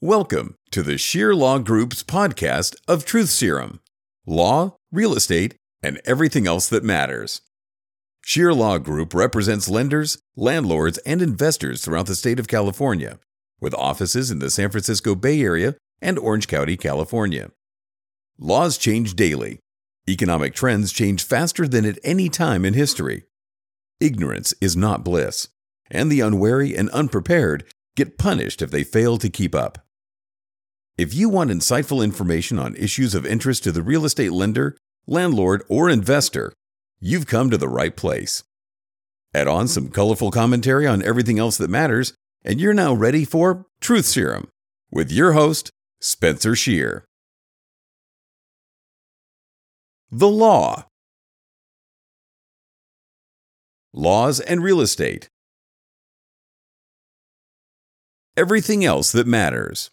Welcome to the Scheer Law Group's podcast of Truth Serum law, real estate, and everything else that matters. Scheer Law Group represents lenders, landlords, and investors throughout the state of California, with offices in the San Francisco Bay Area and Orange County, California. Laws change daily. Economic trends change faster than at any time in history. Ignorance is not bliss, and the unwary and unprepared get punished if they fail to keep up. If you want insightful information on issues of interest to the real estate lender, landlord, or investor, you've come to the right place. Add on some colorful commentary on everything else that matters, and you're now ready for Truth Serum with your host, Spencer Scheer. The Law Laws and Real Estate Everything else that matters.